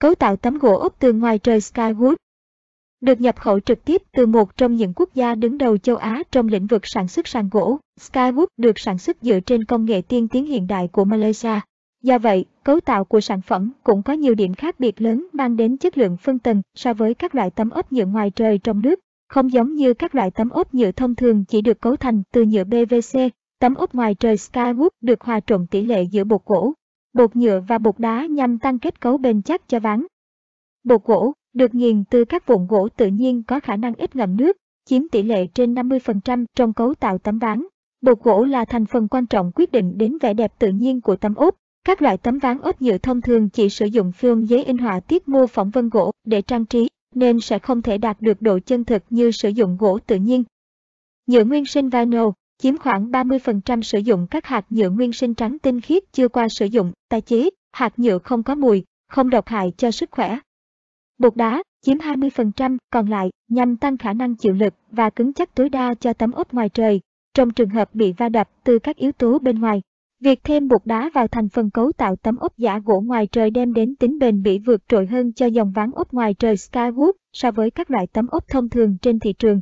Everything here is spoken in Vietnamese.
Cấu tạo tấm gỗ ốp tường ngoài trời Skywood được nhập khẩu trực tiếp từ một trong những quốc gia đứng đầu châu Á trong lĩnh vực sản xuất sàn gỗ. Skywood được sản xuất dựa trên công nghệ tiên tiến hiện đại của Malaysia. Do vậy, cấu tạo của sản phẩm cũng có nhiều điểm khác biệt lớn mang đến chất lượng phân tầng so với các loại tấm ốp nhựa ngoài trời trong nước. Không giống như các loại tấm ốp nhựa thông thường chỉ được cấu thành từ nhựa PVC, tấm ốp ngoài trời Skywood được hòa trộn tỷ lệ giữa bột gỗ, bột nhựa và bột đá nhằm tăng kết cấu bền chắc cho ván. Bột gỗ được nghiền từ các vụn gỗ tự nhiên có khả năng ít ngậm nước, chiếm tỷ lệ trên 50% trong cấu tạo tấm ván. Bột gỗ là thành phần quan trọng quyết định đến vẻ đẹp tự nhiên của tấm ốp. Các loại tấm ván ốp nhựa thông thường chỉ sử dụng phương giấy in họa tiết mô phỏng vân gỗ để trang trí, nên sẽ không thể đạt được độ chân thực như sử dụng gỗ tự nhiên. Nhựa nguyên sinh vinyl chiếm khoảng 30% sử dụng các hạt nhựa nguyên sinh trắng tinh khiết chưa qua sử dụng, tái chế, hạt nhựa không có mùi, không độc hại cho sức khỏe. Bột đá chiếm 20% còn lại nhằm tăng khả năng chịu lực và cứng chắc tối đa cho tấm ốp ngoài trời trong trường hợp bị va đập từ các yếu tố bên ngoài. Việc thêm bột đá vào thành phần cấu tạo tấm ốp giả gỗ ngoài trời đem đến tính bền bỉ vượt trội hơn cho dòng ván ốp ngoài trời Skywood so với các loại tấm ốp thông thường trên thị trường.